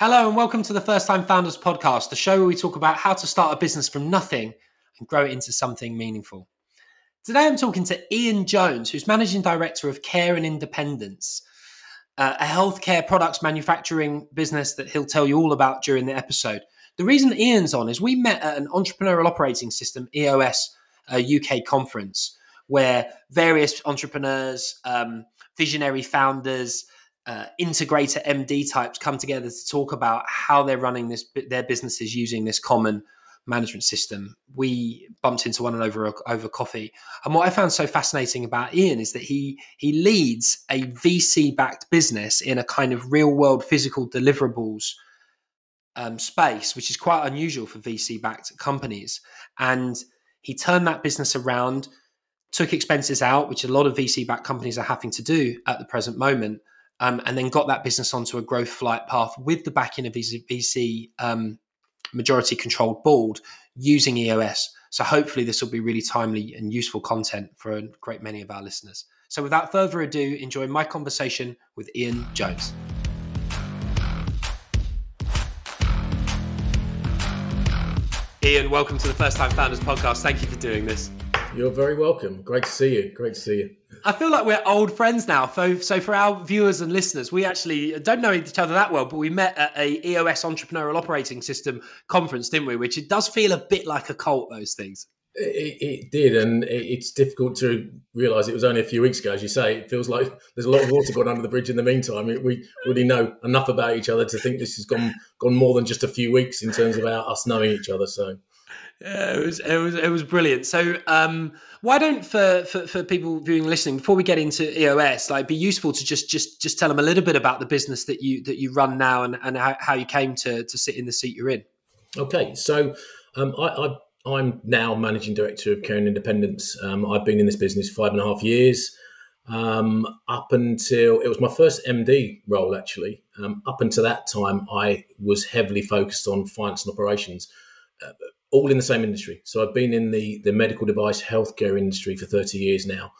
Hello, and welcome to the First Time Founders podcast, the show where we talk about how to start a business from nothing and grow it into something meaningful. Today, I'm talking to Ian Jones, who's managing director of Care and Independence, uh, a healthcare products manufacturing business that he'll tell you all about during the episode. The reason Ian's on is we met at an entrepreneurial operating system EOS uh, UK conference where various entrepreneurs, um, visionary founders, uh, integrator MD types come together to talk about how they're running this their businesses using this common management system. We bumped into one another over coffee, and what I found so fascinating about Ian is that he he leads a VC backed business in a kind of real world physical deliverables um, space, which is quite unusual for VC backed companies, and he turned that business around. Took expenses out, which a lot of VC backed companies are having to do at the present moment, um, and then got that business onto a growth flight path with the backing of his VC um, majority controlled board using EOS. So hopefully this will be really timely and useful content for a great many of our listeners. So without further ado, enjoy my conversation with Ian Jones. Ian, welcome to the First Time Founders podcast. Thank you for doing this. You're very welcome. Great to see you. Great to see you. I feel like we're old friends now. So, so for our viewers and listeners, we actually don't know each other that well, but we met at a EOS Entrepreneurial Operating System conference, didn't we? Which it does feel a bit like a cult. Those things. It, it did, and it's difficult to realise it was only a few weeks ago. As you say, it feels like there's a lot of water gone under the bridge in the meantime. We really know enough about each other to think this has gone gone more than just a few weeks in terms of our, us knowing each other. So yeah, it was it was it was brilliant. So, um, why don't for, for for people viewing listening before we get into EOS, like, be useful to just just just tell them a little bit about the business that you that you run now and and how, how you came to to sit in the seat you're in. Okay, so um, I, I am now managing director of Care and Independence. Um, I've been in this business five and a half years. Um, up until it was my first MD role, actually. Um, up until that time, I was heavily focused on finance and operations. Uh, all in the same industry. So I've been in the, the medical device healthcare industry for 30 years now.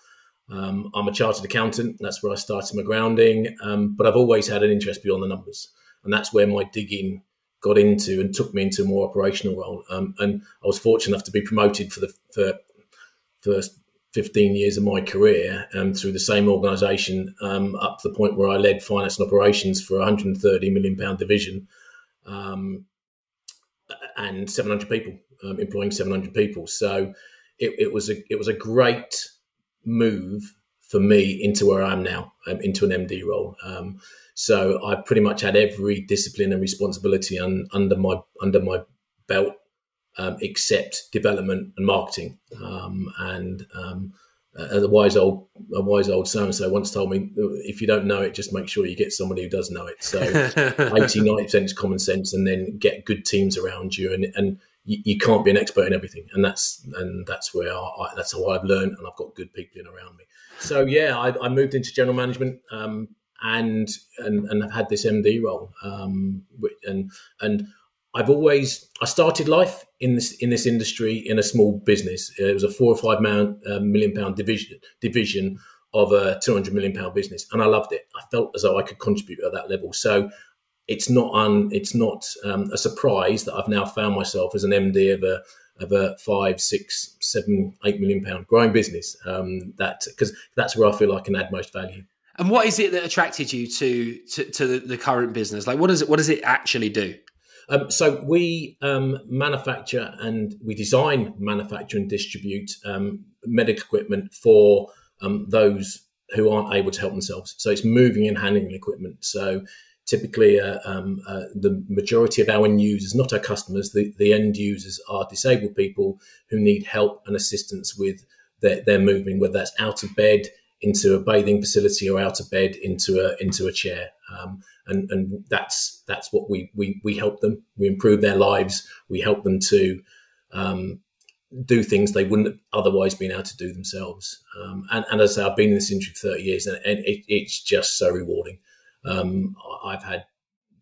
Um, I'm a chartered accountant. That's where I started my grounding. Um, but I've always had an interest beyond the numbers. And that's where my digging got into and took me into a more operational role. Um, and I was fortunate enough to be promoted for the for first 15 years of my career um, through the same organisation um, up to the point where I led finance and operations for a 130 million pound division. Um, and 700 people, um, employing 700 people. So it, it, was a it was a great move for me into where I am now, um, into an MD role. Um, so I pretty much had every discipline and responsibility un, under my under my belt, um, except development and marketing. Um, and a wise old a wise old so and so once told me if you don't know it just make sure you get somebody who does know it. So 80 90 percent is common sense and then get good teams around you and and you, you, can't be an expert in everything and that's and that's where I, that's how I've learned and I've got good people in around me. So yeah I, I moved into general management um, and and and I've had this MD role um, and and I've always I started life in this in this industry in a small business. It was a four or five man, uh, million pound division division of a two hundred million pound business, and I loved it. I felt as though I could contribute at that level. So it's not un, it's not um, a surprise that I've now found myself as an MD of a of a five, six, seven, eight million pound growing business. Um, that because that's where I feel I can add most value. And what is it that attracted you to to, to the, the current business? Like, what does it what does it actually do? Um, so we um, manufacture and we design, manufacture and distribute um, medical equipment for um, those who aren't able to help themselves. So it's moving and handling equipment. So typically, uh, um, uh, the majority of our end users, not our customers, the, the end users are disabled people who need help and assistance with their, their moving, whether that's out of bed into a bathing facility or out of bed into a into a chair. Um, and and that's that's what we we we help them. We improve their lives. We help them to um, do things they wouldn't otherwise been able to do themselves. Um, and, and as I say, I've been in this industry for 30 years, and it, it's just so rewarding. Um, I've had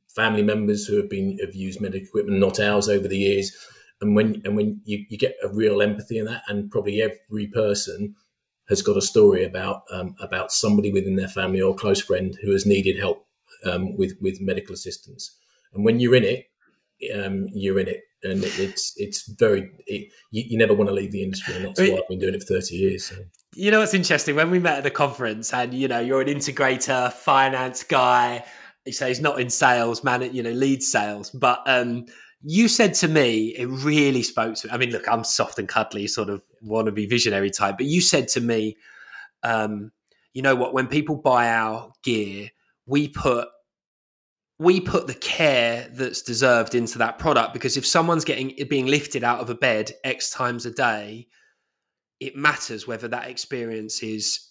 family members who have been have used medical equipment, not ours, over the years. And when and when you, you get a real empathy in that, and probably every person has got a story about um, about somebody within their family or close friend who has needed help um, with with medical assistance. And when you're in it, um, you're in it, and it, it's it's very it, you, you, never want to leave the industry, and that's why I've been doing it for thirty years. So. You know what's interesting? When we met at the conference, and you know you're an integrator, finance guy. You say he's not in sales, man. You know, lead sales, but um, you said to me, it really spoke to me. I mean, look, I'm soft and cuddly, sort of want to be visionary type, but you said to me, um, you know what? When people buy our gear, we put we put the care that's deserved into that product because if someone's getting being lifted out of a bed x times a day it matters whether that experience is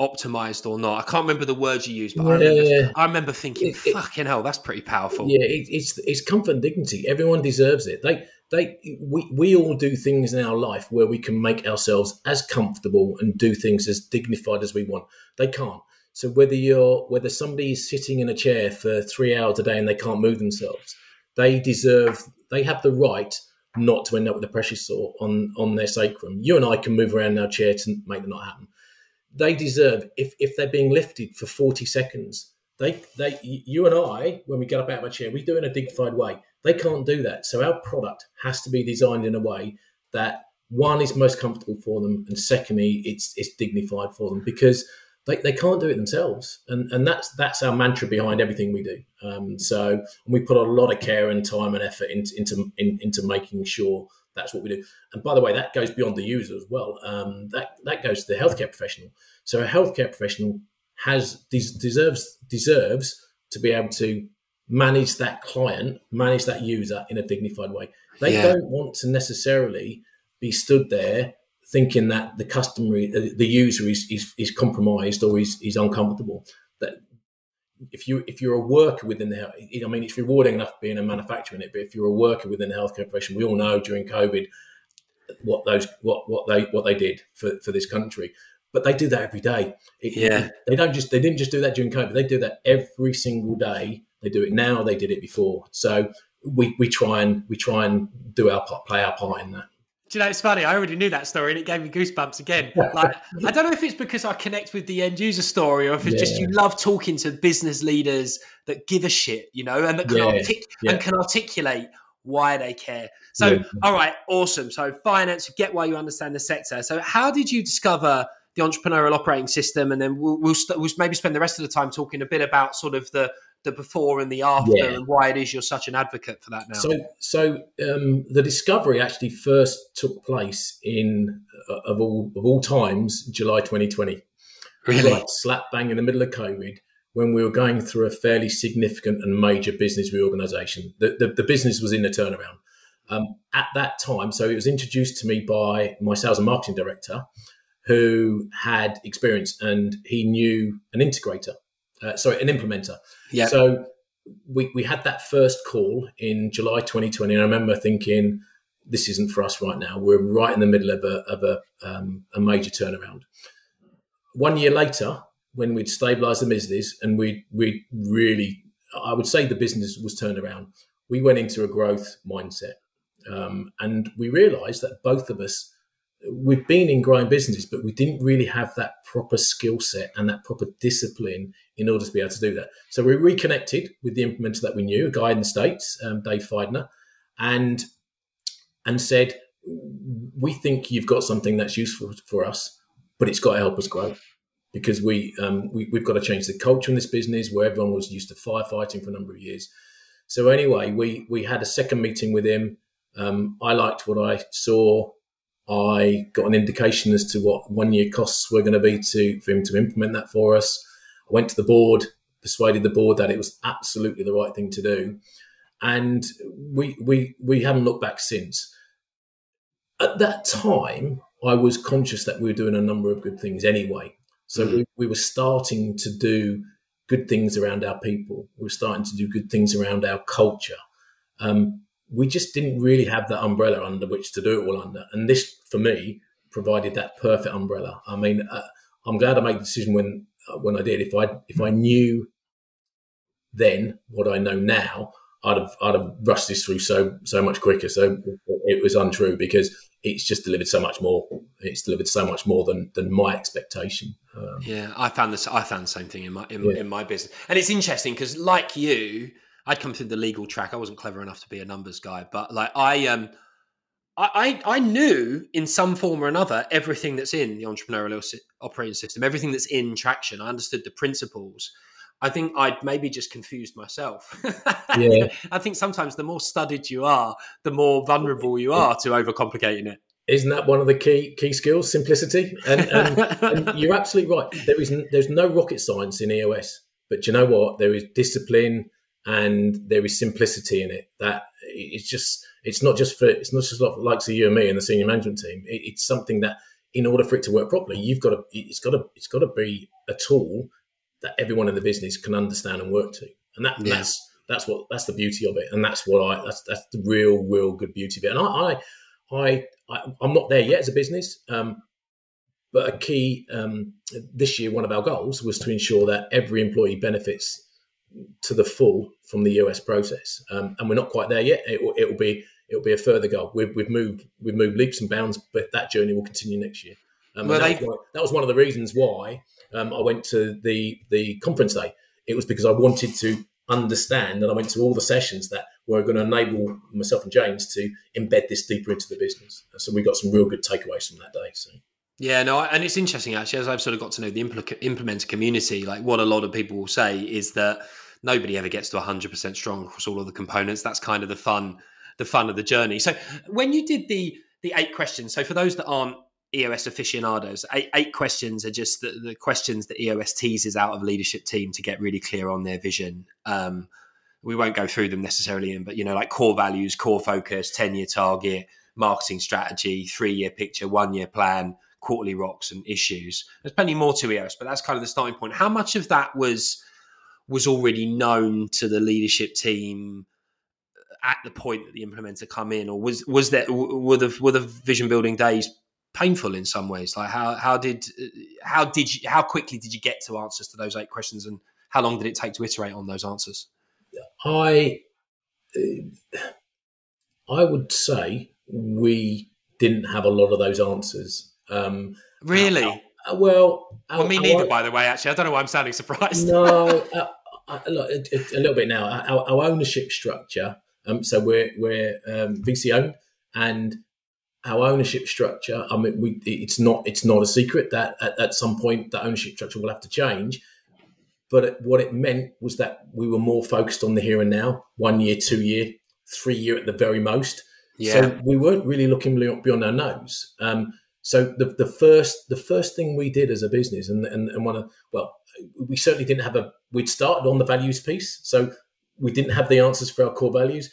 optimized or not i can't remember the words you used but yeah. I, remember, I remember thinking it, fucking hell that's pretty powerful yeah it, it's it's comfort and dignity everyone deserves it they they we, we all do things in our life where we can make ourselves as comfortable and do things as dignified as we want they can't so whether you're whether somebody is sitting in a chair for three hours a day and they can't move themselves, they deserve they have the right not to end up with a pressure sore on on their sacrum. You and I can move around in our chair to make that not happen. They deserve if if they're being lifted for forty seconds. They they you and I when we get up out of our chair, we do it in a dignified way. They can't do that. So our product has to be designed in a way that one is most comfortable for them, and secondly, it's it's dignified for them because they, they can't do it themselves and and that's that's our mantra behind everything we do um, so we put a lot of care and time and effort into into, in, into making sure that's what we do and by the way that goes beyond the user as well um, that that goes to the healthcare professional so a healthcare professional has deserves deserves to be able to manage that client manage that user in a dignified way they yeah. don't want to necessarily be stood there thinking that the customer, the user is, is, is compromised or is, is uncomfortable. That if you if you're a worker within the, I mean, it's rewarding enough being a manufacturer in it, but if you're a worker within the healthcare profession, we all know during COVID what those what what they what they did for, for this country. But they do that every day. It, yeah, they don't just they didn't just do that during COVID. They do that every single day. They do it now. They did it before. So we, we try and we try and do our part, play our part in that. Do you know, it's funny. I already knew that story, and it gave me goosebumps again. Like, I don't know if it's because I connect with the end user story, or if it's yeah. just you love talking to business leaders that give a shit, you know, and that can, yeah. Artic- yeah. and can articulate why they care. So, all right, awesome. So, finance, get why you understand the sector. So, how did you discover the entrepreneurial operating system? And then we'll, we'll, st- we'll maybe spend the rest of the time talking a bit about sort of the the before and the after yeah. and why it is you're such an advocate for that now. So so um, the discovery actually first took place in uh, of all of all times july 2020 really? Right, slap bang in the middle of covid when we were going through a fairly significant and major business reorganization. The, the, the business was in a turnaround. Um, at that time so it was introduced to me by my sales and marketing director who had experience and he knew an integrator uh, sorry, an implementer. Yeah. So we, we had that first call in July 2020. And I remember thinking, this isn't for us right now. We're right in the middle of a, of a, um, a major turnaround. One year later, when we'd stabilized the business and we we really, I would say the business was turned around, we went into a growth mindset. Um, and we realized that both of us we've been in growing businesses, but we didn't really have that proper skill set and that proper discipline in order to be able to do that. So we reconnected with the implementer that we knew, a guy in the States, um, Dave Feidner, and and said, we think you've got something that's useful for us, but it's got to help us grow because we, um, we we've got to change the culture in this business where everyone was used to firefighting for a number of years. So anyway, we we had a second meeting with him. Um, I liked what I saw. I got an indication as to what one year costs were going to be to for him to implement that for us. I went to the board, persuaded the board that it was absolutely the right thing to do, and we we we haven't looked back since. At that time, I was conscious that we were doing a number of good things anyway. So mm-hmm. we, we were starting to do good things around our people. We were starting to do good things around our culture. Um, we just didn't really have that umbrella under which to do it all under. And this, for me, provided that perfect umbrella. I mean, uh, I'm glad I made the decision when uh, when I did. If I if I knew then what I know now, I'd have I'd have rushed this through so so much quicker. So it was untrue because it's just delivered so much more. It's delivered so much more than than my expectation. Um, yeah, I found this. I found the same thing in my in, yeah. in my business, and it's interesting because like you I'd come through the legal track. I wasn't clever enough to be a numbers guy, but like I um I, I knew in some form or another everything that's in the entrepreneurial operating system, everything that's in traction. I understood the principles. I think I'd maybe just confused myself. Yeah. I think sometimes the more studied you are, the more vulnerable you are to overcomplicating it. Isn't that one of the key key skills? Simplicity, and, and, and you're absolutely right. There is there's no rocket science in EOS, but you know what? There is discipline and there is simplicity in it. That it's just it's not just for it's not just like for you and me and the senior management team. It, it's something that in order for it to work properly, you've got to it's got to it's got to be a tool that everyone in the business can understand and work to, and that yeah. that's that's what that's the beauty of it, and that's what I that's that's the real real good beauty of it. And I I I I'm not there yet as a business. Um, but a key um, this year, one of our goals was to ensure that every employee benefits to the full from the EOS process, um, and we're not quite there yet. It will, it will be it'll be a further goal. We've, we've moved we've moved leaps and bounds, but that journey will continue next year. Um, well, that, they... was one, that, was one, of the reasons why um, I went to the the conference day. It was because I wanted to understand, and I went to all the sessions that were going to enable myself and James to embed this deeper into the business. So we got some real good takeaways from that day. So. Yeah, no, and it's interesting actually as I've sort of got to know the implementer community. Like what a lot of people will say is that nobody ever gets to 100% strong across all of the components. That's kind of the fun the fun of the journey. So when you did the the eight questions, so for those that aren't EOS aficionados, eight, eight questions are just the, the, questions that EOS teases out of leadership team to get really clear on their vision. Um, we won't go through them necessarily, but you know, like core values, core focus, ten year target, marketing strategy, three year picture, one year plan, quarterly rocks and issues. There's plenty more to EOS, but that's kind of the starting point. How much of that was was already known to the leadership team? at the point that the implementer come in, or was was there were the were the vision building days painful in some ways? Like how how did how did you how quickly did you get to answers to those eight questions, and how long did it take to iterate on those answers? I I would say we didn't have a lot of those answers. Um, really? Uh, well, well, me neither. by the way, actually, I don't know why I'm sounding surprised. No, uh, a, a, little bit now. Our, our ownership structure um, so we're we're um, VC owned, and our ownership structure. I mean, we, it's not it's not a secret that at, at, some point the ownership structure will have to change. But it, what it meant was that we were more focused on the here and now, one year, two year, three year at the very most. Yeah. So we weren't really looking beyond our nose. Um, so the, the first the first thing we did as a business, and and, and one of well, we certainly didn't have a. We'd started on the values piece, so we didn't have the answers for our core values.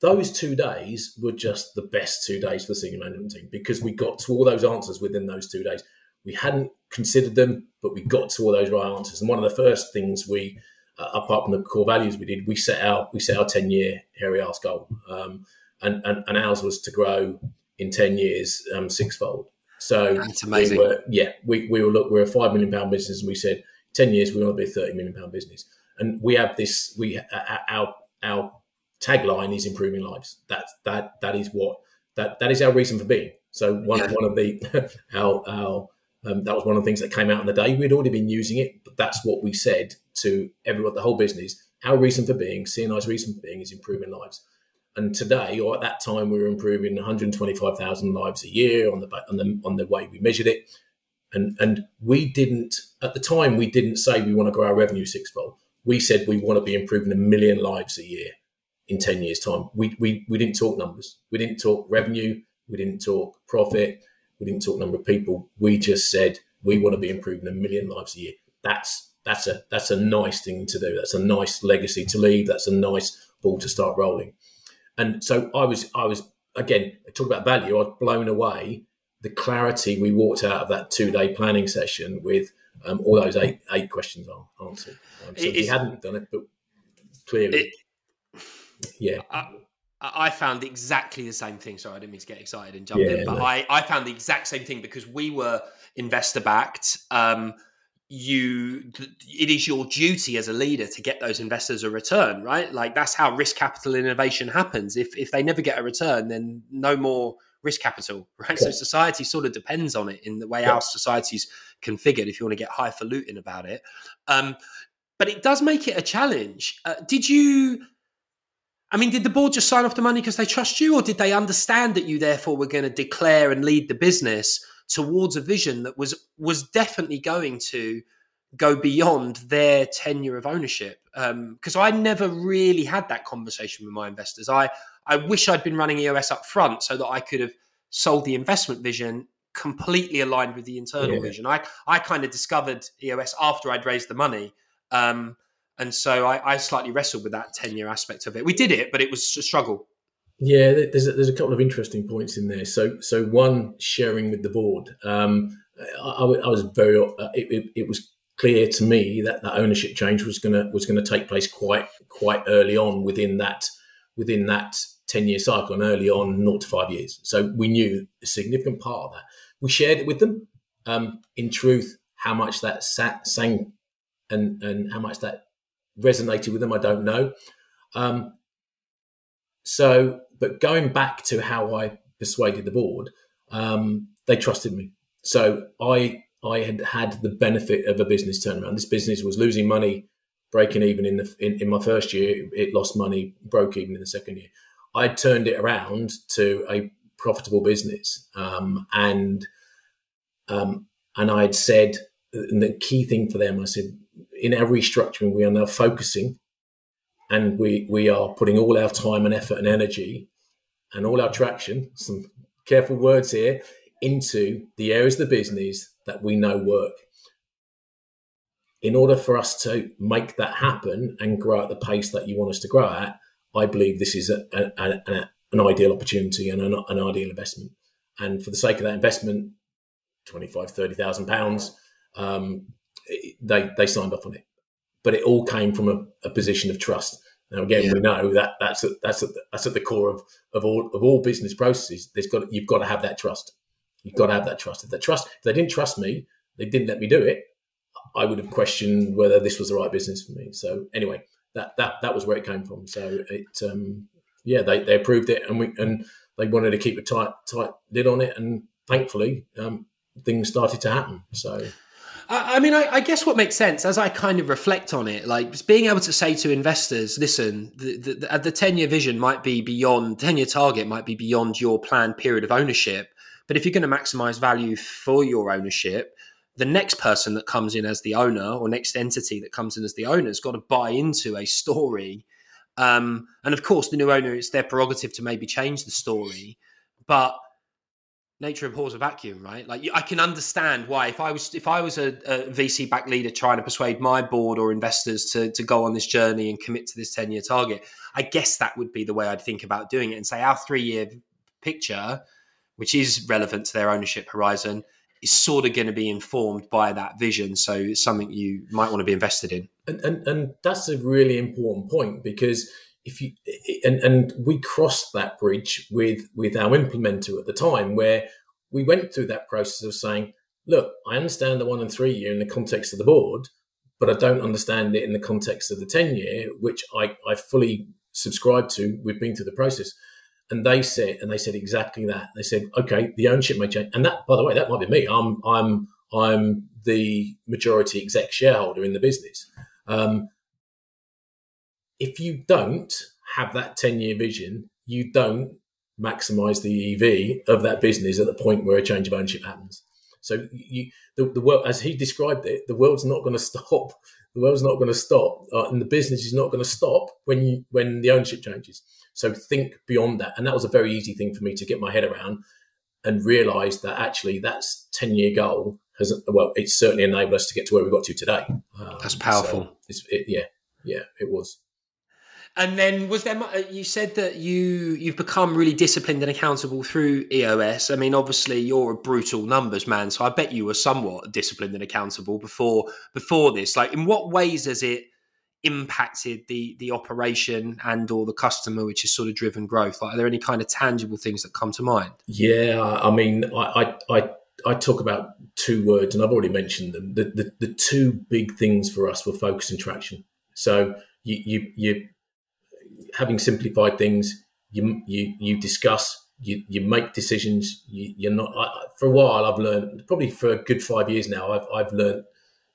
Those two days were just the best two days for the senior management team because we got to all those answers within those two days. We hadn't considered them, but we got to all those right answers. And one of the first things we, uh, apart from the core values we did, we set out we set our ten year hairy ass goal, um, and, and, and ours was to grow in ten years um, sixfold. So that's amazing. We were, yeah, we, we were look we're a five million pound business, and we said ten years we want to be a thirty million pound business and we have this. We our our tagline is improving lives. That that that is what that that is our reason for being. So one yeah. one of the our our um, that was one of the things that came out in the day. We'd already been using it, but that's what we said to everyone, the whole business. Our reason for being, CNI's reason for being, is improving lives. And today, or at that time, we were improving 125,000 lives a year on the on the on the way we measured it. And and we didn't at the time we didn't say we want to grow our revenue sixfold. We said we want to be improving a million lives a year in 10 years time. We, we, we didn't talk numbers. We didn't talk revenue. We didn't talk profit. We didn't talk number of people. We just said we want to be improving a million lives a year. That's that's a that's a nice thing to do. That's a nice legacy to leave. That's a nice ball to start rolling and so i was i was again talk about value i was blown away the clarity we walked out of that two day planning session with um, all those eight eight questions answered. Um, so he hadn't done it, but clearly, it, yeah. I, I, found exactly the same thing. Sorry, I didn't mean to get excited and jump yeah, in, but no. I, I found the exact same thing because we were investor backed. Um, you it is your duty as a leader to get those investors a return right like that's how risk capital innovation happens if if they never get a return then no more risk capital right okay. so society sort of depends on it in the way yeah. our society's configured if you want to get highfalutin about it. Um, but it does make it a challenge. Uh, did you? I mean, did the board just sign off the money because they trust you, or did they understand that you therefore were going to declare and lead the business towards a vision that was was definitely going to go beyond their tenure of ownership? Because um, I never really had that conversation with my investors. I I wish I'd been running EOS up front so that I could have sold the investment vision completely aligned with the internal yeah. vision. I I kind of discovered EOS after I'd raised the money. Um, and so I, I, slightly wrestled with that 10 year aspect of it. We did it, but it was a struggle. Yeah, there's a, there's a couple of interesting points in there. So, so one sharing with the board. Um, I, I, was very. Uh, it, it, it, was clear to me that that ownership change was gonna was gonna take place quite quite early on within that within that ten year cycle and early on, not to five years. So we knew a significant part of that. We shared it with them. Um, in truth, how much that sat, sang and and how much that resonated with them, I don't know. Um, so, but going back to how I persuaded the board, um, they trusted me. So I I had had the benefit of a business turnaround. This business was losing money, breaking even in the in, in my first year. It lost money, broke even in the second year. I turned it around to a profitable business, um, and um, and I had said, and the key thing for them, I said, in our restructuring, we are now focusing and we, we are putting all our time and effort and energy and all our traction, some careful words here, into the areas of the business that we know work. In order for us to make that happen and grow at the pace that you want us to grow at, I believe this is a, a, a, an ideal opportunity and an, an, ideal investment. And for the sake of that investment, twenty five, thirty thousand pounds, um, they they signed off on it. But it all came from a position of trust. Now again, yeah. we know that that's at, that's at that's at the core of, of all of all business processes. There's got you've got to have that trust. You've got to have that trust. If they trust, if they didn't trust me, they didn't let me do it. I would have questioned whether this was the right business for me. So anyway, that that that was where it came from. So it um, yeah, they, they approved it and we and they wanted to keep a tight tight lid on it, and thankfully um, things started to happen. So I, mean, I, I, guess what makes sense as I kind of reflect on it, like being able to say to investors, listen, the, the, the 10 year vision might be beyond, 10 year target might be beyond your planned period of ownership. But if you're going to maximize value for your ownership, the next person that comes in as the owner or next entity that comes in as the owner has got to buy into a story. Um, and of course, the new owner, it's their prerogative to maybe change the story. But nature abhors a vacuum, right? Like I can understand why if I was if I was a, a VC back leader trying to persuade my board or investors to to go on this journey and commit to this ten year target, I guess that would be the way I'd think about doing it and say our three year picture, which is relevant to their ownership horizon, is sort of going to be informed by that vision. So it's something you might want to be invested in. And and, and that's a really important point because if you and, and we crossed that bridge with with our implementer at the time where we went through that process of saying look i understand the one and three year in the context of the board but i don't understand it in the context of the 10 year which i, I fully subscribe to. We've been through the process. And they said and they said exactly that. They said okay the ownership may change. And that by the way that might be me. I'm i'm i'm the majority exec shareholder in the business. Um, if you don't have that 10 year vision, you don't maximize the EV of that business at the point where a change of ownership happens. So you, the, the world, as he described it, the world's not going to stop. The world's not going to stop, uh, and the business is not going to stop when you, when the ownership changes. So think beyond that, and that was a very easy thing for me to get my head around, and realize that actually that's ten year goal has well, it's certainly enabled us to get to where we got to today. Um, that's powerful. So it, yeah, yeah, it was. And then was there? Uh, you said that you you've become really disciplined and accountable through EOS. I mean, obviously you're a brutal numbers man, so I bet you were somewhat disciplined and accountable before before this. Like, in what ways has it impacted the the operation and or the customer, which has sort of driven growth? Like, are there any kind of tangible things that come to mind? Yeah, I mean, I I I, I talk about two words, and I've already mentioned them. The, the the two big things for us were focus and traction. So you you you having simplified things, you you you discuss, you you make decisions. You, are not I, for a while. I've learned probably for a good five years now. I've I've learned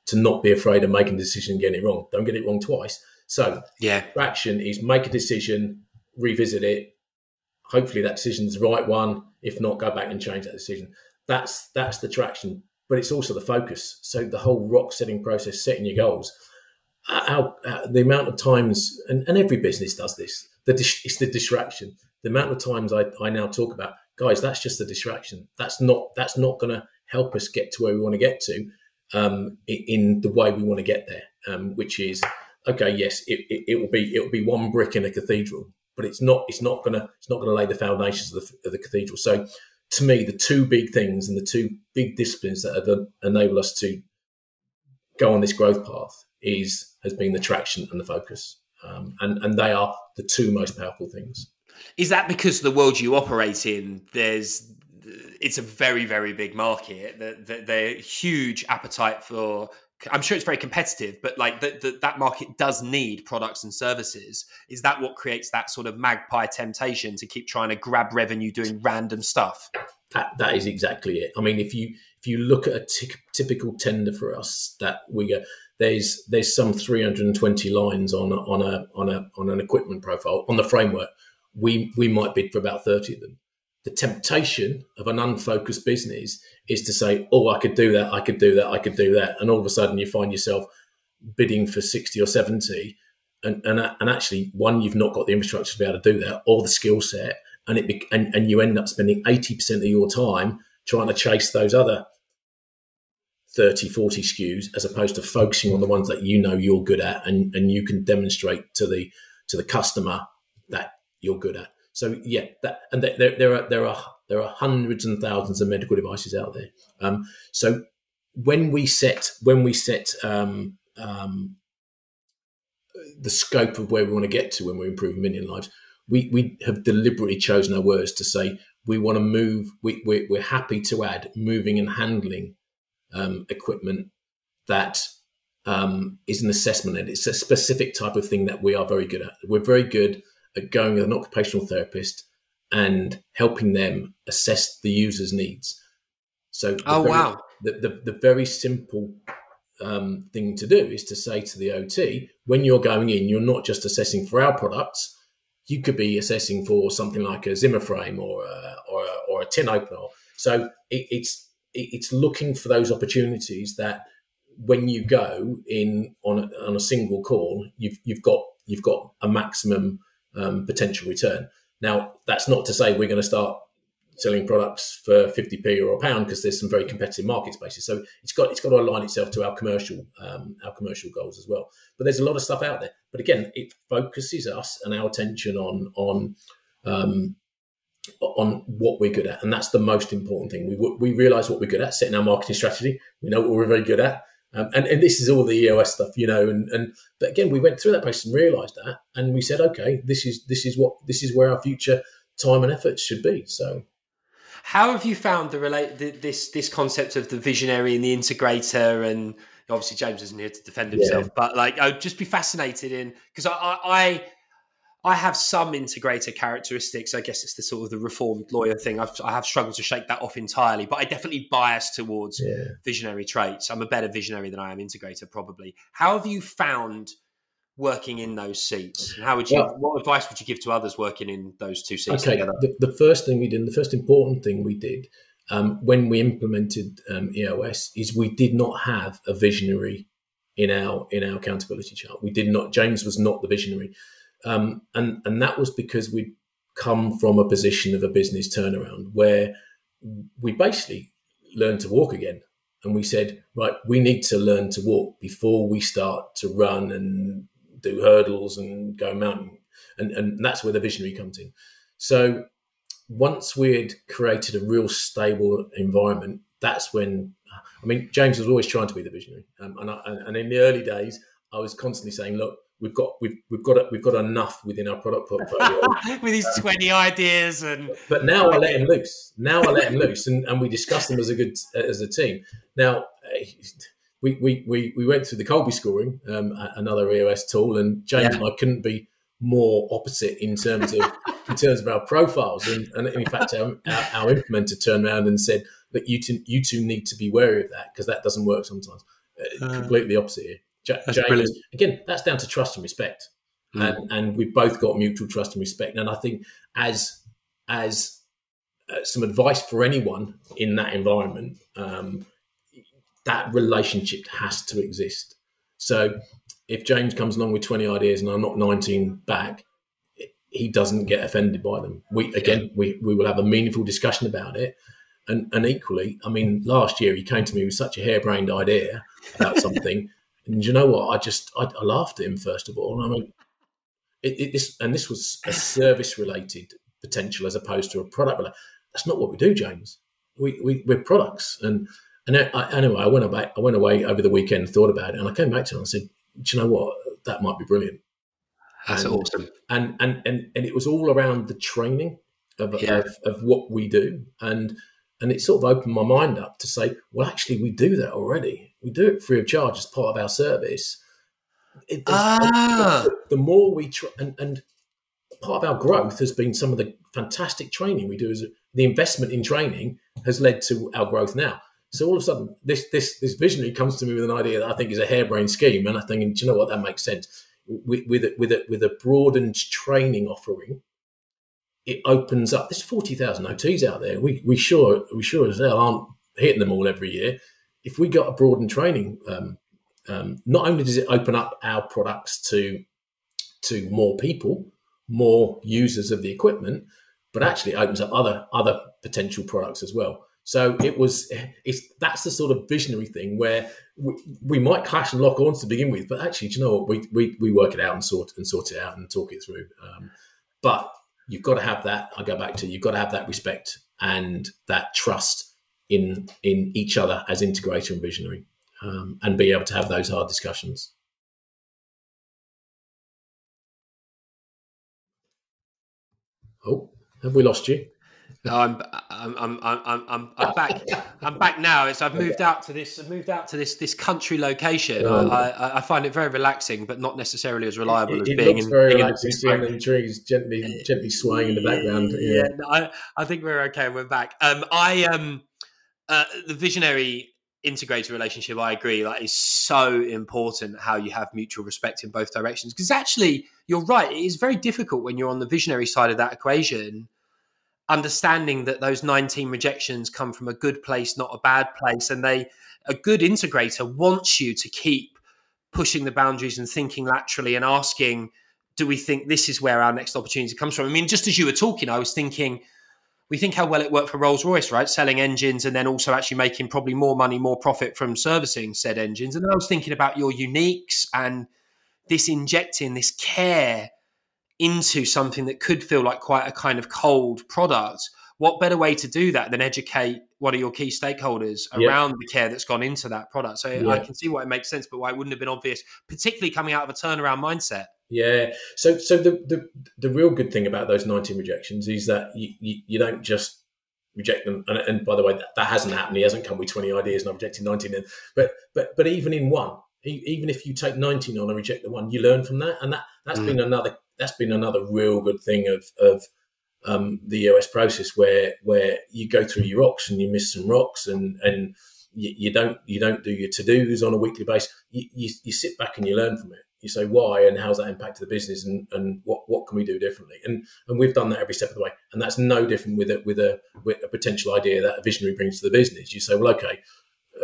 to not be afraid of making a decision and getting it wrong. Don't get it wrong twice. So yeah, traction is make a decision, revisit it. Hopefully that decision's the right one. If not, go back and change that decision. That's that's the traction, but it's also the focus. So the whole rock setting process, setting your goals. How, the amount of times, and, and every business does this. The it's the distraction. The amount of times I, I now talk about, guys, that's just a distraction. That's not that's not going to help us get to where we want to get to um, in the way we want to get there, um, which is okay. Yes, it, it, it, will be it will be one brick in a cathedral, but it's not it's not gonna it's not gonna lay the foundations of the, of the cathedral. So, to me, the two big things and the two big disciplines that enable us to go on this growth path is has been the traction and the focus, um, and and they are the two most powerful things. Is that because the world you operate in, there's it's a very very big market. That the, the, huge appetite for. I'm sure it's very competitive, but like the, that market does need products and services. Is that what creates that sort of magpie temptation to keep trying to grab revenue doing random stuff? That that is exactly it. I mean, if you if you look at a t- typical tender for us, that we go there's there's some 320 lines on on a on a on an equipment profile on the framework. We we might bid for about 30 of them the temptation of an unfocused business is to say, "Oh, I could do that, I could do that, I could do that," and all of a sudden you find yourself bidding for sixty or seventy, and and, and actually, one, you've not got the infrastructure to be able to do that, or the skill set, and it and, and you end up spending eighty percent of your time trying to chase those other 30, 40 SKUs as opposed to focusing on the ones that you know you're good at and, and you can demonstrate to the to the customer that you're good at. So yeah, that, and there, there are there are there are hundreds and thousands of medical devices out there. Um, so when we set when we set um, um, the scope of where we want to get to when we're improving million lives, we we have deliberately chosen our words to say we want to move. We, we're, we're happy to add moving and handling um, equipment that um, is an assessment and it's a specific type of thing that we are very good at. We're very good at going with an occupational therapist and helping them assess the user's needs. So, oh very, wow, the, the, the very simple um, thing to do is to say to the OT, when you're going in, you're not just assessing for our products. You could be assessing for something like a Zimmer frame or a, or a, or a tin opener. So it, it's it, it's looking for those opportunities that when you go in on a, on a single call, you've you've got you've got a maximum um, potential return. Now, that's not to say we're going to start selling products for 50p or a pound because there's some very competitive market spaces. So it's got it's got to align itself to our commercial um, our commercial goals as well. But there's a lot of stuff out there. But again, it focuses us and our attention on on um, on what we're good at, and that's the most important thing. We we realize what we're good at, setting our marketing strategy. We know what we're very good at, um, and, and this is all the EOS stuff, you know, and, and but again, we went through that process and realised that, and we said, okay, this is this is what this is where our future time and efforts should be. So, how have you found the relate the, this this concept of the visionary and the integrator? And obviously, James isn't here to defend himself, yeah. but like, I'd just be fascinated in because I, I, I I have some integrator characteristics. I guess it's the sort of the reformed lawyer thing. I've, I have struggled to shake that off entirely, but I definitely bias towards yeah. visionary traits. I'm a better visionary than I am integrator, probably. How have you found working in those seats? And how would you? Well, what advice would you give to others working in those two seats okay, together? The, the first thing we did, the first important thing we did um, when we implemented um, EOS, is we did not have a visionary in our in our accountability chart. We did not. James was not the visionary. Um, and, and that was because we'd come from a position of a business turnaround where we basically learned to walk again. And we said, right, we need to learn to walk before we start to run and do hurdles and go mountain. And, and that's where the visionary comes in. So once we'd created a real stable environment, that's when, I mean, James was always trying to be the visionary. Um, and, I, and in the early days, I was constantly saying, look, we've got we've we've got we've got enough within our product portfolio with these twenty ideas and. But now I let him loose. Now I let him loose, and, and we discuss them as a good as a team. Now we we we, we went through the Kolbe scoring, um, another EOS tool, and James yeah. and I couldn't be more opposite in terms of in terms of our profiles. And, and in fact, our, our, our implementer turned around and said that you two, you two need to be wary of that because that doesn't work sometimes. Uh, completely opposite here. J- That's James, brilliant. again, that's down to trust and respect, Mm. and and we've both got mutual trust and respect. And I think as as uh, some advice for anyone in that environment, um, that relationship has to exist. So if James comes along with 20 ideas and I knock 19 back, he doesn't get offended by them. We again, we, we will have a meaningful discussion about it. And, and equally, I mean, last year he came to me with such a harebrained idea about something, and you know what? I just I, I laughed at him first of all. And I mean, it, it, this and this was a service related potential as opposed to a product. But that's not what we do, James. We, we we're products. And and I, anyway, I went away. I went away over the weekend, thought about it, and I came back to him and I said, "Do you know what? That might be brilliant." That's And- awesome. and and and, and it was all around the training of, Yeah. of, of what we do and and it sort of opened my mind up to say well actually we do that already we do it free of charge as part of our service. It, Ah, the more we try and, and part of our growth has been some of the fantastic training we do as the investment in training has led to our growth now. So all of a sudden this this this visionary comes to me with an idea that i think is a harebrained scheme and i think do you know what? That makes sense. With with a, with a, with a broadened training offering it opens up there's 40,000 OTs out there. We we sure we sure as hell aren't hitting them all every year if we got a broadened training um, um, not only does it open up our products to to more people, more users of the equipment, but actually opens up other other potential products as well. So it was it's that's the sort of visionary thing where we, we might clash and lock arms to begin with, but actually, do you know what? We, we we work it out and sort and sort it out and talk it through. Um, but you've got to have that. I go back to you've got to have that respect and that trust in in each other as integrator and visionary um, and be able to have those hard discussions. Oh, have we lost you? No, I'm, I'm, I'm, I'm, I'm, I'm back. I'm back now. It's I've moved out to this. I've moved out to this this country location. Oh. I, I, I find it very relaxing, but not necessarily as reliable It, as it being looks in, very being relaxing, seeing them trees gently gently swaying in the background. Yeah, Yeah, no, I, I think we're okay. We're back. Um, I um, uh, the visionary integrator relationship. I agree. Like, is so important. How you have mutual respect in both directions. Because actually, you're right. It is very difficult when you're on the visionary side of that equation. Understanding that those 19 rejections come from a good place, not a bad place, and they a good integrator wants you to keep pushing the boundaries and thinking laterally and asking do we think this is where our next opportunity comes from? I mean, just as you were talking, I was thinking, we think how well it worked for Rolls Royce, right? Selling engines and then also actually making probably more money, more profit from servicing said engines. And then I was thinking about your uniques and this injecting this care into something that could feel like quite a kind of cold product. What better way to do that than educate one of your key stakeholders Yeah. around the care that's gone into that product? So I can see why it makes sense, but why it wouldn't have been obvious, particularly coming out of a turnaround mindset. Yeah. So so the, the the real good thing about those nineteen rejections is that you you, you don't just reject them. And, and by the way, that, that hasn't happened. He hasn't come with twenty ideas and I've rejected nineteen. And, but but but even in one, even if you take nineteen on and reject the one, you learn from that, and that that's Mm. been another that's been another real good thing of of um, the EOS process where where you go through your rocks and you miss some rocks and and you, you don't you don't do your to dos on a weekly basis. You, you you sit back and you learn from it. You say why and how's that impacted the business and, and what, what can we do differently? And and we've done that every step of the way. And that's no different with a with a with a potential idea that a visionary brings to the business. You say, well, okay,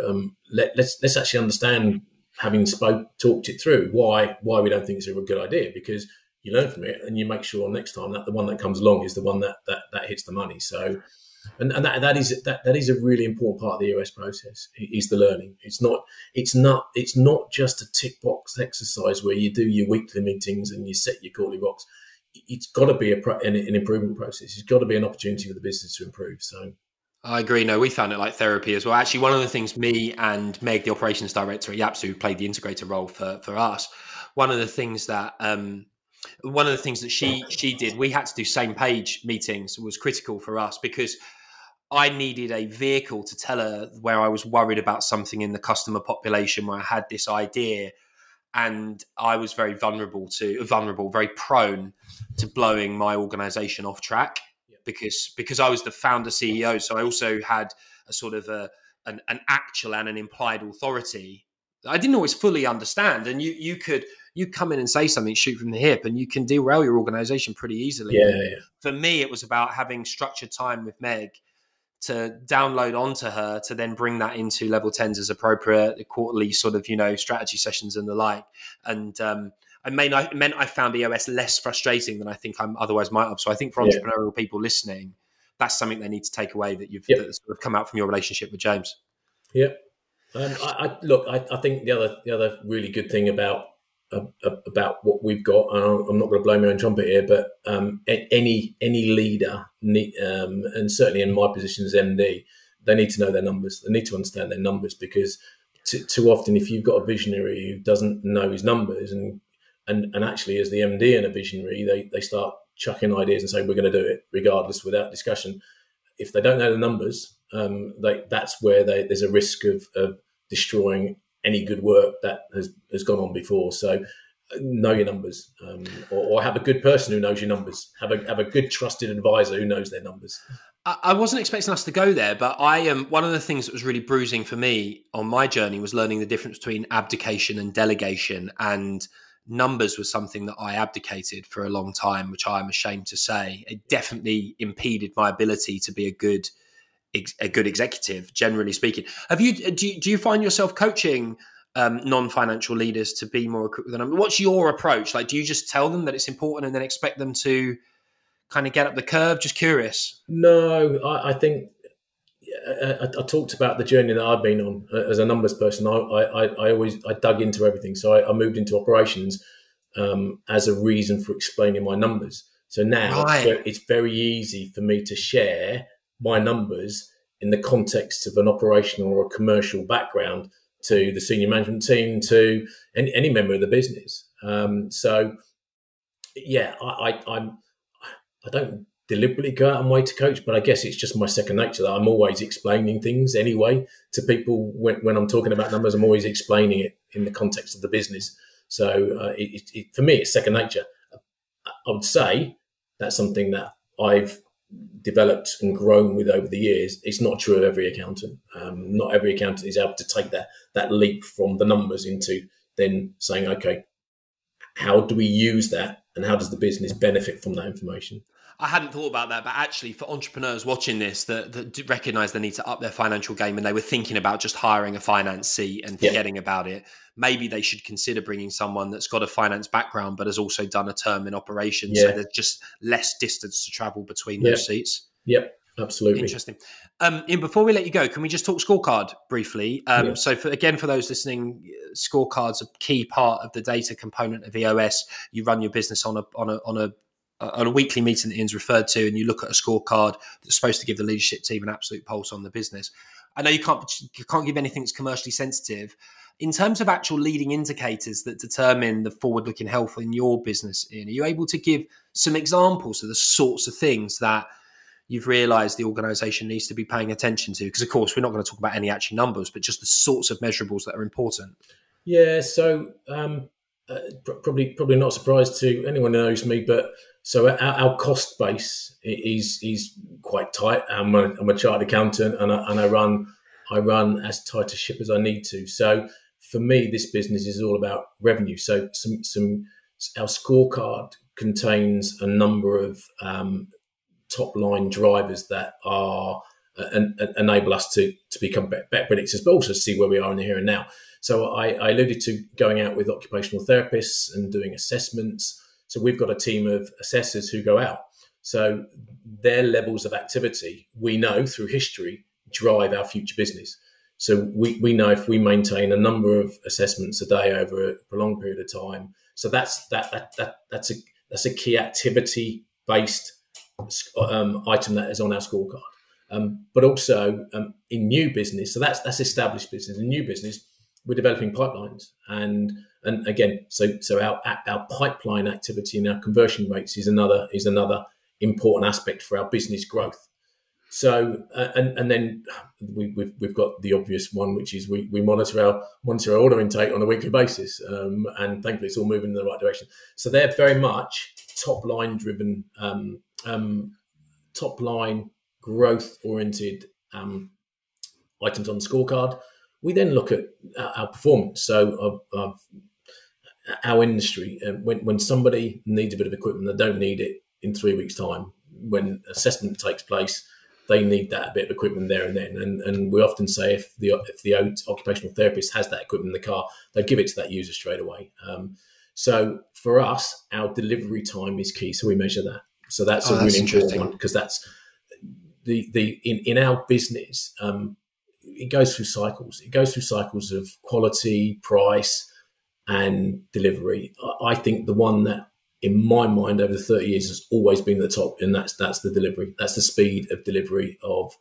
um, let, let's let's actually understand, having spoke talked it through, why why we don't think it's a good idea because you learn from it and you make sure next time that the one that comes along is the one that that, that hits the money. So, and, and that that is that that is a really important part of the EOS process is the learning. It's not it's not it's not just a tick box exercise where you do your weekly meetings and you set your quarterly rocks. It's got to be a an, an improvement process. It's got to be an opportunity for the business to improve. So. I agree. No, we found it like therapy as well. Actually, one of the things me and Meg, the operations director at Yapster, who played the integrator role for for us, one of the things that um, one of the things that she she did, we had to do same page meetings was critical for us because I needed a vehicle to tell her where I was worried about something in the customer population where I had this idea and I was very vulnerable to vulnerable, very prone to blowing my organization off track because because I was the founder CEO, so I also had a sort of a an, an actual and an implied authority I didn't always fully understand. And you you could you come in and say something, shoot from the hip, and you can derail your organization pretty easily. Yeah, yeah. For me, it was about having structured time with Meg to download onto her to then bring that into level 10s as appropriate, the quarterly sort of, you know, strategy sessions and the like. And um, I mean, I meant I found EOS less frustrating than I think I'm otherwise might have. So I think for Yeah. entrepreneurial people listening, that's something they need to take away that you've Yeah. that sort of come out from your relationship with James. Yeah. Um, I, I look. I, I think the other the other really good thing about about what we've got. I'm not going to blow my own trumpet here, but um, any any leader, um, and certainly in my position as MD, they need to know their numbers. They need to understand their numbers because too, often, if you've got a visionary who doesn't know his numbers, and and and actually as the MD and a visionary, they they start chucking ideas and say we're going to do it regardless without discussion. If they don't know the numbers, um, they, that's where they, there's a risk of, of destroying any good work that has, has gone on before. So uh, know your numbers, um, or, or have a good person who knows your numbers. Have a have a good trusted advisor who knows their numbers. I wasn't expecting us to go there, but I am um, one of the things that was really bruising for me on my journey was learning the difference between abdication and delegation. And numbers was something that I abdicated for a long time, which I am ashamed to say. It definitely impeded my ability to be a good ex- a good executive, generally speaking. Have you do you, do you find yourself coaching um, non-financial leaders to be more the? What's your approach? Like, do you just tell them that it's important and then expect them to kind of get up the curve? Just curious. No, I, I think I, I, talked about the journey that I've been on uh, as a numbers person. I, I, I always I dug into everything, so I, I moved into operations um, as a reason for explaining my numbers. So now Right. it's very easy for me to share my numbers in the context of an operational or a commercial background to the senior management team, to any, any member of the business. Um, so, yeah, I, I, I'm I don't deliberately go out and way to coach, but I guess it's just my second nature that I'm always explaining things anyway to people when, when I'm talking about numbers. I'm always explaining it in the context of the business. So uh, it, it, for me, it's second nature. I would say that's something that I've developed and grown with over the years. It's not true of every accountant. Um, not every accountant is able to take that that leap from the numbers into then saying, okay, how do we use that, and how does the business benefit from that information? I hadn't thought about that, but actually, for entrepreneurs watching this that, that recognize they need to up their financial game and they were thinking about just hiring a finance seat and Yeah. forgetting about it, maybe they should consider bringing someone that's got a finance background but has also done a term in operations. So there's just less distance to travel between Yeah. those seats. Yep, absolutely. Interesting. Um, Ian, before we let you go, can we just talk scorecard briefly? Um, Yeah. So, for, again, for those listening, scorecards a key part of the data component of EOS. You run your business on a on a on a on a weekly meeting that Ian's referred to, and you look at a scorecard that's supposed to give the leadership team an absolute pulse on the business. I know you can't you can't give anything that's commercially sensitive. In terms of actual leading indicators that determine the forward-looking health in your business, Ian, are you able to give some examples of the sorts of things that you've realized the organization needs to be paying attention to? Because, of course, we're not going to talk about any actual numbers, but just the sorts of measurables that are important. Yeah, so um, uh, pr- probably probably not a surprise to anyone who knows me, but so our, our cost base is is quite tight. I'm a, I'm a chartered accountant, and I, and I run I run as tight a ship as I need to. So for me, this business is all about revenue. So some some our scorecard contains a number of um, top line drivers that are uh, and, and enable us to to become better predictors, but also see where we are in the here and now. So I, I alluded to going out with occupational therapists and doing assessments. So we've got a team of assessors who go out. So their levels of activity, we know through history, drive our future business. So we, we know if we maintain a number of assessments a day over a prolonged period of time. So that's that that, that that's a that's a key activity based um, item that is on our scorecard. Um, but also um, in new business, so that's that's established business. In new business, we're developing pipelines, and and again, so so our our pipeline activity and our conversion rates is another is another important aspect for our business growth. So uh, and and then we, we've we've got the obvious one, which is we, we monitor our monitor our order intake on a weekly basis, um, and thankfully it's all moving in the right direction. So they're very much top line driven, um, um, top line growth oriented um, items on the scorecard. We then look at our performance. So our industry, uh, when when somebody needs a bit of equipment, they don't need it in three weeks' time. When assessment takes place, they need that bit of equipment there and then. And, and we often say if the if the occupational therapist has that equipment in the car, they give it to that user straight away. Um, so for us, our delivery time is key. So we measure that. So that's oh, a really interesting one because that's the the in, in our business. Um, it goes through cycles. It goes through cycles of quality, price, and delivery. I think the one that in my mind over the 30 years has always been the top and that's that's the delivery that's the speed of delivery of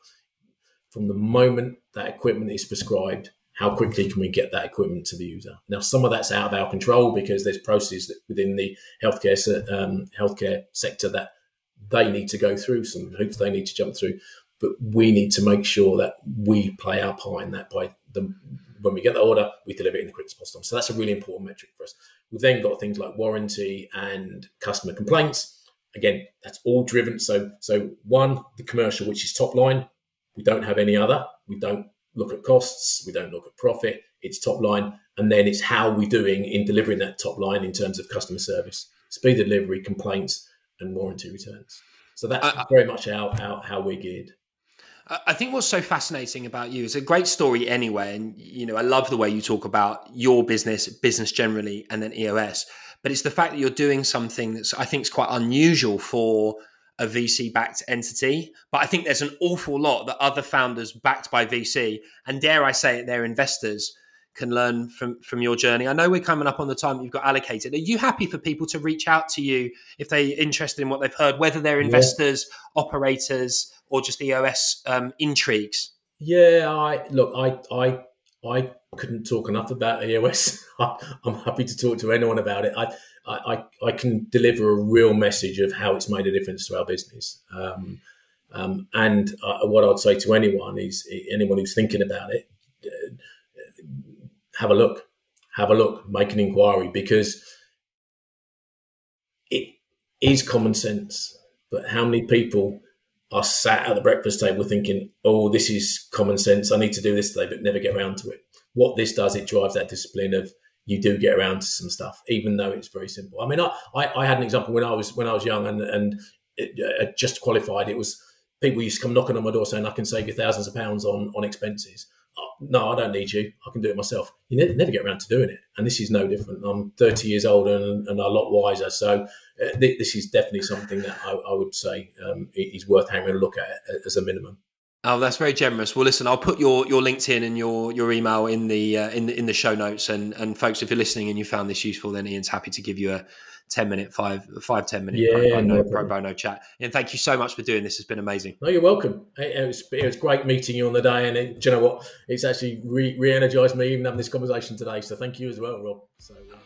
from the moment that equipment is prescribed how quickly can we get that equipment to the user now some of that's out of our control because there's processes within the healthcare um, healthcare sector that they need to go through some hoops they need to jump through but we need to make sure that we play our part in that by the when we get the order, we deliver it in the quickest possible. Time. So that's a really important metric for us. We've then got things like warranty and customer complaints. Again, that's all driven. So, so one, the commercial, which is top line. We don't have any other. We don't look at costs. We don't look at profit. It's top line, and then it's how we're doing in delivering that top line in terms of customer service, speed of delivery, complaints, and warranty returns. So that's uh, very much how, how, how we're geared. I think what's so fascinating about you is a great story anyway. And, you know, I love the way you talk about your business, business generally, and then EOS. But it's the fact that you're doing something that's, I think, is quite unusual for a VC backed entity. But I think there's an awful lot that other founders backed by VC, and dare I say it, their investors can learn from from your journey. I know we're coming up on the time you've got allocated. Are you happy for people to reach out to you if they're interested in what they've heard, whether they're investors, yeah. operators, or just EOS um, intrigues? Yeah, I look, I I I couldn't talk enough about EOS. I'm happy to talk to anyone about it. I, I, I can deliver a real message of how it's made a difference to our business. Um, um, and uh, what I'd say to anyone is anyone who's thinking about it, have a look, have a look, make an inquiry because it is common sense. But how many people are sat at the breakfast table thinking, oh, this is common sense. I need to do this today, but never get around to it. What this does, it drives that discipline of you do get around to some stuff, even though it's very simple. I mean, I, I, I had an example when I was when I was young and and it, uh, just qualified. It was people used to come knocking on my door saying, "I can save you thousands of pounds on on expenses." No, I don't need you. I can do it myself. You never, never, get around to doing it, and this is no different. I'm 30 years older and, and a lot wiser, so uh, this is definitely something that I, I would say um, is worth having a look at as a minimum. Oh, that's very generous. Well, listen, I'll put your your LinkedIn and your your email in the uh, in the in the show notes. And and folks, if you're listening and you found this useful, then Ian's happy to give you a ten minute, five five ten minute yeah, pro, bono, no pro bono chat. And thank you so much for doing this. It's been amazing. No, you're welcome. It, was it was great meeting you on the day, and it, do you know what? It's actually re energized me even having this conversation today. So thank you as well, Rob. So. Uh...